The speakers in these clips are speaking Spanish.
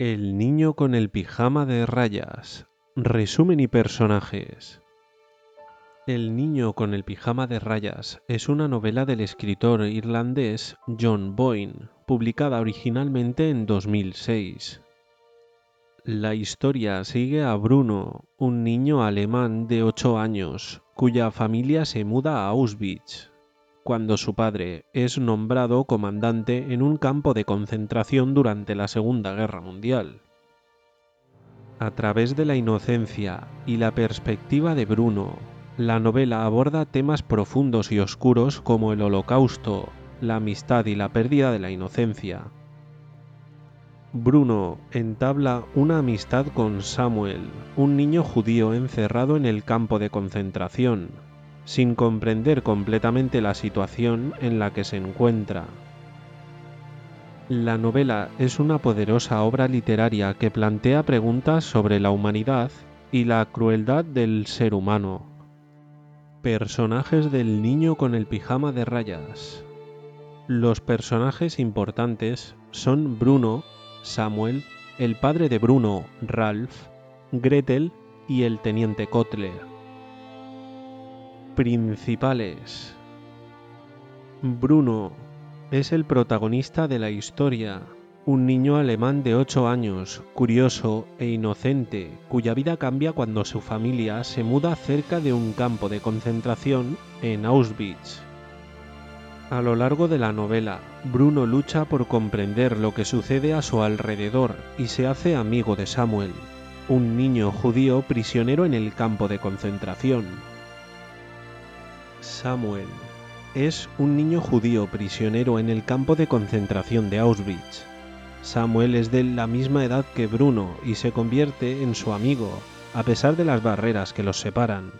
El niño con el pijama de rayas. Resumen y personajes. El niño con el pijama de rayas es una novela del escritor irlandés John Boyne, publicada originalmente en 2006. La historia sigue a Bruno, un niño alemán de 8 años, cuya familia se muda a Auschwitz, cuando su padre es nombrado comandante en un campo de concentración durante la Segunda Guerra Mundial. A través de la inocencia y la perspectiva de Bruno, la novela aborda temas profundos y oscuros como el holocausto, la amistad y la pérdida de la inocencia. Bruno entabla una amistad con Samuel, un niño judío encerrado en el campo de concentración, sin comprender completamente la situación en la que se encuentra. La novela es una poderosa obra literaria que plantea preguntas sobre la humanidad y la crueldad del ser humano. Personajes del niño con el pijama de rayas. Los personajes importantes son Bruno, Samuel, el padre de Bruno, Ralph, Gretel y el teniente Kotler. Principales. Bruno es el protagonista de la historia, un niño alemán de 8 años, curioso e inocente, cuya vida cambia cuando su familia se muda cerca de un campo de concentración en Auschwitz. A lo largo de la novela, Bruno lucha por comprender lo que sucede a su alrededor y se hace amigo de Samuel, un niño judío prisionero en el campo de concentración. Samuel es un niño judío prisionero en el campo de concentración de Auschwitz. Samuel es de la misma edad que Bruno y se convierte en su amigo, a pesar de las barreras que los separan.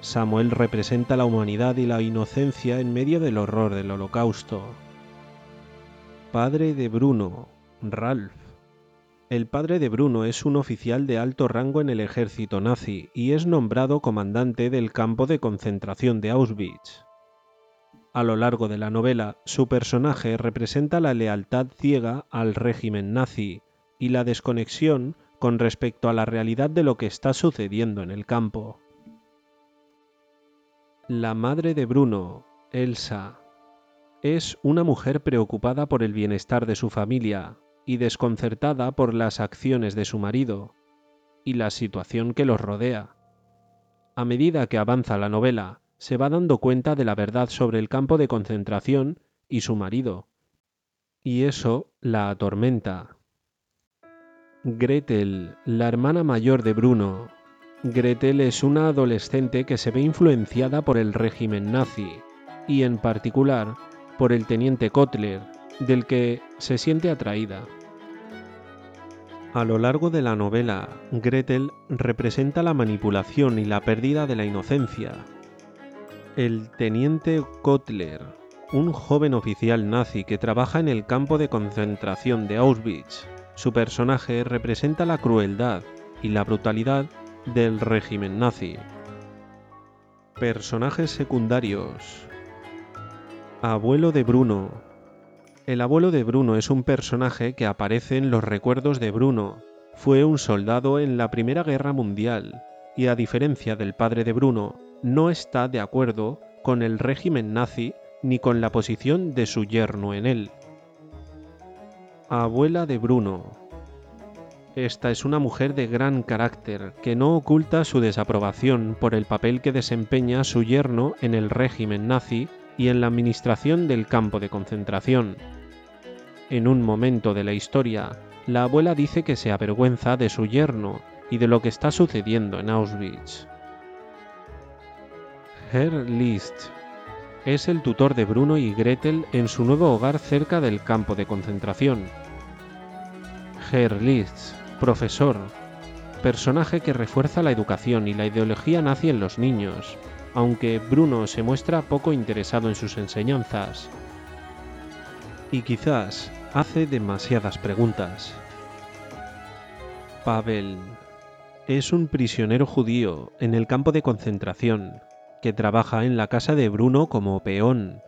Samuel representa la humanidad y la inocencia en medio del horror del holocausto. Padre de Bruno, Ralph. El padre de Bruno es un oficial de alto rango en el ejército nazi y es nombrado comandante del campo de concentración de Auschwitz. A lo largo de la novela, su personaje representa la lealtad ciega al régimen nazi y la desconexión con respecto a la realidad de lo que está sucediendo en el campo. La madre de Bruno, Elsa, es una mujer preocupada por el bienestar de su familia y desconcertada por las acciones de su marido y la situación que los rodea. A medida que avanza la novela, se va dando cuenta de la verdad sobre el campo de concentración y su marido, y eso la atormenta. Gretel, la hermana mayor de Bruno, Gretel es una adolescente que se ve influenciada por el régimen nazi y en particular por el teniente Kotler, del que se siente atraída. A lo largo de la novela, Gretel representa la manipulación y la pérdida de la inocencia. El teniente Kotler, un joven oficial nazi que trabaja en el campo de concentración de Auschwitz, su personaje representa la crueldad y la brutalidad del régimen nazi. Personajes secundarios. Abuelo de Bruno. El abuelo de Bruno es un personaje que aparece en los recuerdos de Bruno. Fue un soldado en la Primera Guerra Mundial y a diferencia del padre de Bruno, no está de acuerdo con el régimen nazi ni con la posición de su yerno en él. Abuela de Bruno. Esta es una mujer de gran carácter que no oculta su desaprobación por el papel que desempeña su yerno en el régimen nazi y en la administración del campo de concentración. En un momento de la historia, la abuela dice que se avergüenza de su yerno y de lo que está sucediendo en Auschwitz. Herr List es el tutor de Bruno y Gretel en su nuevo hogar cerca del campo de concentración. Herr List Profesor, personaje que refuerza la educación y la ideología nazi en los niños, aunque Bruno se muestra poco interesado en sus enseñanzas. Y quizás hace demasiadas preguntas. Pavel es un prisionero judío en el campo de concentración que trabaja en la casa de Bruno como peón.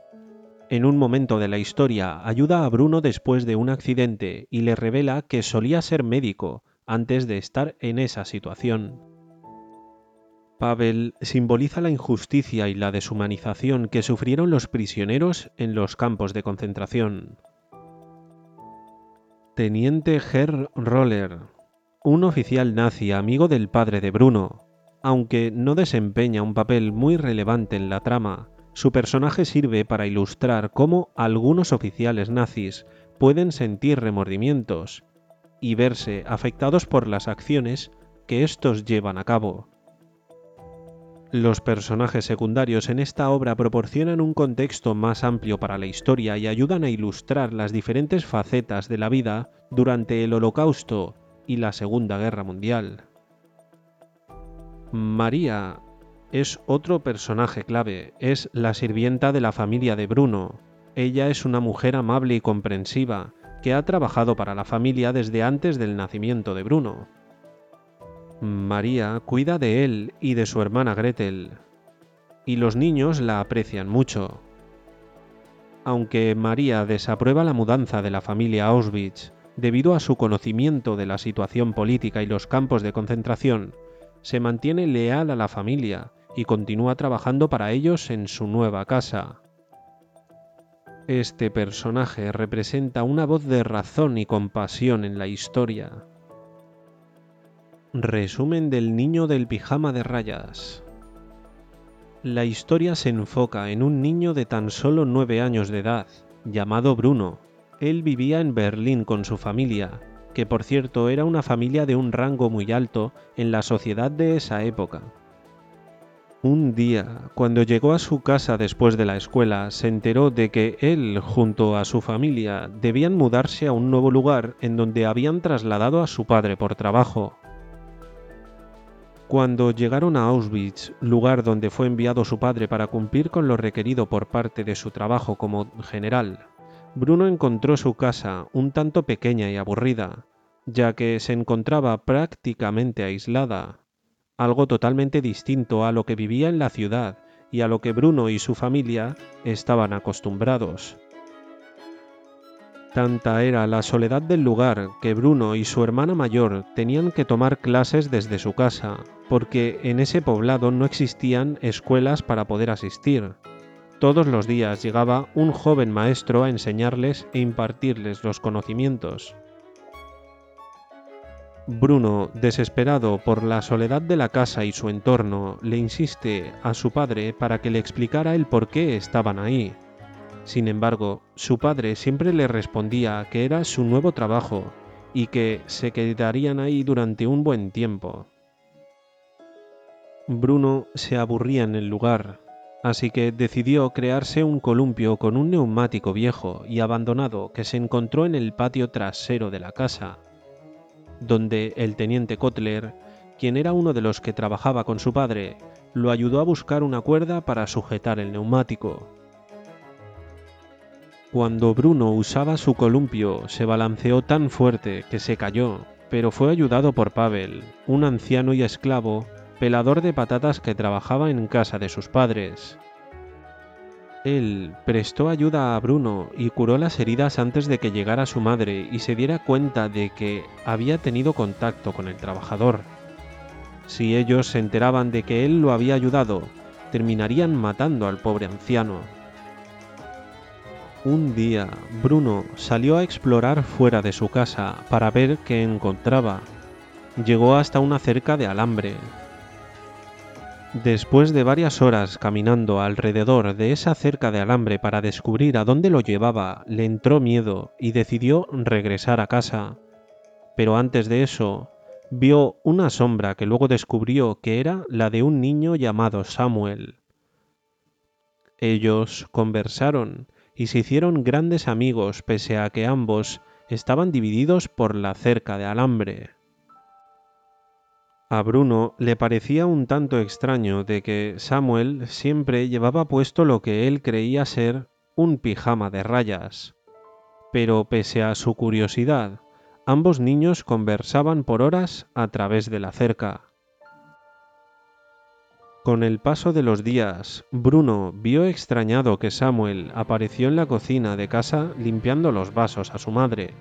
en un momento de la historia, ayuda a Bruno después de un accidente y le revela que solía ser médico antes de estar en esa situación. Pavel simboliza la injusticia y la deshumanización que sufrieron los prisioneros en los campos de concentración. Teniente Herr Roller, un oficial nazi amigo del padre de Bruno, aunque no desempeña un papel muy relevante en la trama, su personaje sirve para ilustrar cómo algunos oficiales nazis pueden sentir remordimientos y verse afectados por las acciones que estos llevan a cabo. Los personajes secundarios en esta obra proporcionan un contexto más amplio para la historia y ayudan a ilustrar las diferentes facetas de la vida durante el Holocausto y la Segunda Guerra Mundial. María es otro personaje clave, es la sirvienta de la familia de Bruno. Ella es una mujer amable y comprensiva, que ha trabajado para la familia desde antes del nacimiento de Bruno. María cuida de él y de su hermana Gretel, y los niños la aprecian mucho. Aunque María desaprueba la mudanza de la familia Auschwitz debido a su conocimiento de la situación política y los campos de concentración, se mantiene leal a la familia y continúa trabajando para ellos en su nueva casa. Este personaje representa una voz de razón y compasión en la historia, Resumen del niño del pijama de rayas. La historia se enfoca en un niño de tan solo nueve años de edad, llamado Bruno. Él vivía en Berlín con su familia, que por cierto era una familia de un rango muy alto en la sociedad de esa época. Un día, cuando llegó a su casa después de la escuela, se enteró de que él, junto a su familia, debían mudarse a un nuevo lugar en donde habían trasladado a su padre por trabajo. Cuando llegaron a Auschwitz, lugar donde fue enviado su padre para cumplir con lo requerido por parte de su trabajo como general, Bruno encontró su casa un tanto pequeña y aburrida, ya que se encontraba prácticamente aislada, algo totalmente distinto a lo que vivía en la ciudad y a lo que Bruno y su familia estaban acostumbrados. Tanta era la soledad del lugar que Bruno y su hermana mayor tenían que tomar clases desde su casa, porque en ese poblado no existían escuelas para poder asistir. Todos los días llegaba un joven maestro a enseñarles e impartirles los conocimientos. Bruno, desesperado por la soledad de la casa y su entorno, le insiste a su padre para que le explicara el por qué estaban ahí, sin embargo, su padre siempre le respondía que era su nuevo trabajo y que se quedarían ahí durante un buen tiempo. Bruno se aburría en el lugar, así que decidió crearse un columpio con un neumático viejo y abandonado que se encontró en el patio trasero de la casa, donde el teniente Kotler, quien era uno de los que trabajaba con su padre, lo ayudó a buscar una cuerda para sujetar el neumático. Cuando Bruno usaba su columpio, se balanceó tan fuerte que se cayó, pero fue ayudado por Pavel, un anciano y esclavo, pelador de patatas que trabajaba en casa de sus padres. Él prestó ayuda a Bruno y curó las heridas antes de que llegara su madre y se diera cuenta de que había tenido contacto con el trabajador. Si ellos se enteraban de que él lo había ayudado, terminarían matando al pobre anciano. Un día, Bruno salió a explorar fuera de su casa para ver qué encontraba. Llegó hasta una cerca de alambre. Después de varias horas caminando alrededor de esa cerca de alambre para descubrir a dónde lo llevaba, le entró miedo y decidió regresar a casa. Pero antes de eso, vio una sombra que luego descubrió que era la de un niño llamado Samuel. Ellos conversaron y se hicieron grandes amigos pese a que ambos estaban divididos por la cerca de alambre. A Bruno le parecía un tanto extraño de que Samuel siempre llevaba puesto lo que él creía ser un pijama de rayas. Pero pese a su curiosidad, ambos niños conversaban por horas a través de la cerca. Con el paso de los días, Bruno vio extrañado que Samuel apareció en la cocina de casa limpiando los vasos a su madre.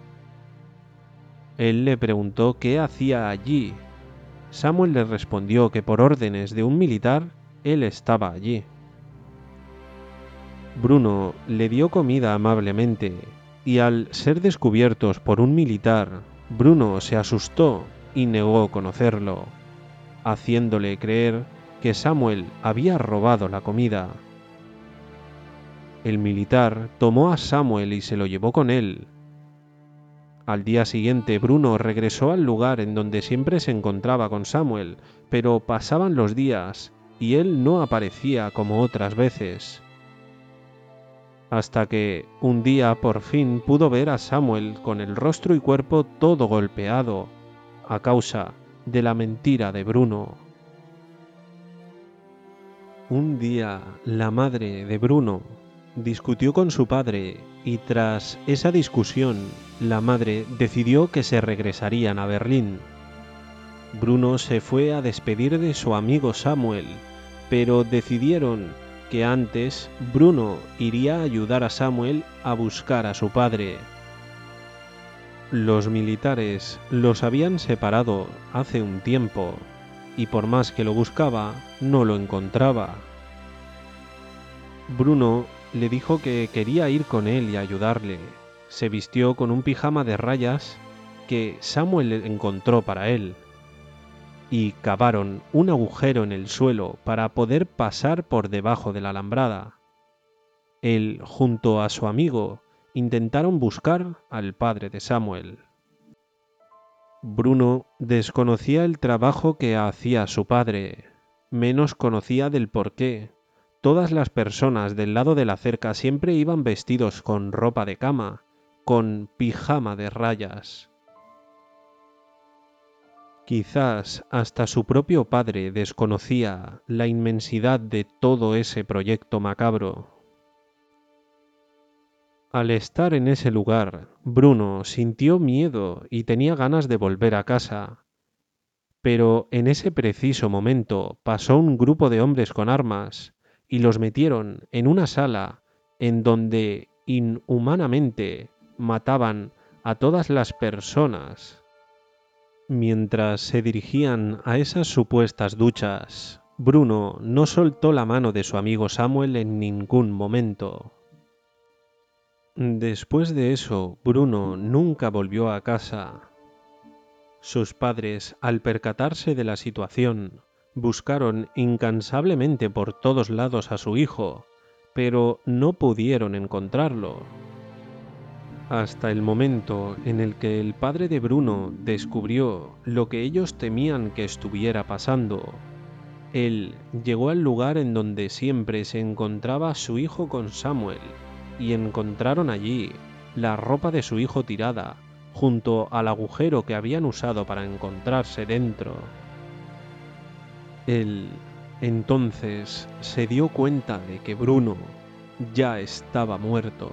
Él le preguntó qué hacía allí. Samuel le respondió que por órdenes de un militar, él estaba allí. Bruno le dio comida amablemente, y al ser descubiertos por un militar, Bruno se asustó y negó conocerlo, haciéndole creer que Samuel había robado la comida. El militar tomó a Samuel y se lo llevó con él. Al día siguiente Bruno regresó al lugar en donde siempre se encontraba con Samuel, pero pasaban los días y él no aparecía como otras veces. Hasta que un día por fin pudo ver a Samuel con el rostro y cuerpo todo golpeado, a causa de la mentira de Bruno. Un día la madre de Bruno discutió con su padre y tras esa discusión la madre decidió que se regresarían a Berlín. Bruno se fue a despedir de su amigo Samuel, pero decidieron que antes Bruno iría a ayudar a Samuel a buscar a su padre. Los militares los habían separado hace un tiempo y por más que lo buscaba, no lo encontraba. Bruno le dijo que quería ir con él y ayudarle. Se vistió con un pijama de rayas que Samuel encontró para él y cavaron un agujero en el suelo para poder pasar por debajo de la alambrada. Él, junto a su amigo, intentaron buscar al padre de Samuel. Bruno desconocía el trabajo que hacía su padre, menos conocía del por qué. Todas las personas del lado de la cerca siempre iban vestidos con ropa de cama, con pijama de rayas. Quizás hasta su propio padre desconocía la inmensidad de todo ese proyecto macabro. Al estar en ese lugar, Bruno sintió miedo y tenía ganas de volver a casa. Pero en ese preciso momento pasó un grupo de hombres con armas y los metieron en una sala en donde inhumanamente mataban a todas las personas Mientras se dirigían a esas supuestas duchas, Bruno no soltó la mano de su amigo Samuel en ningún momento. Después de eso, Bruno nunca volvió a casa. Sus padres, al percatarse de la situación, buscaron incansablemente por todos lados a su hijo, pero no pudieron encontrarlo hasta el momento en el que el padre de Bruno descubrió lo que ellos temían que estuviera pasando. Él llegó al lugar en donde siempre se encontraba su hijo con Samuel y encontraron allí la ropa de su hijo tirada junto al agujero que habían usado para encontrarse dentro. Él entonces se dio cuenta de que Bruno ya estaba muerto.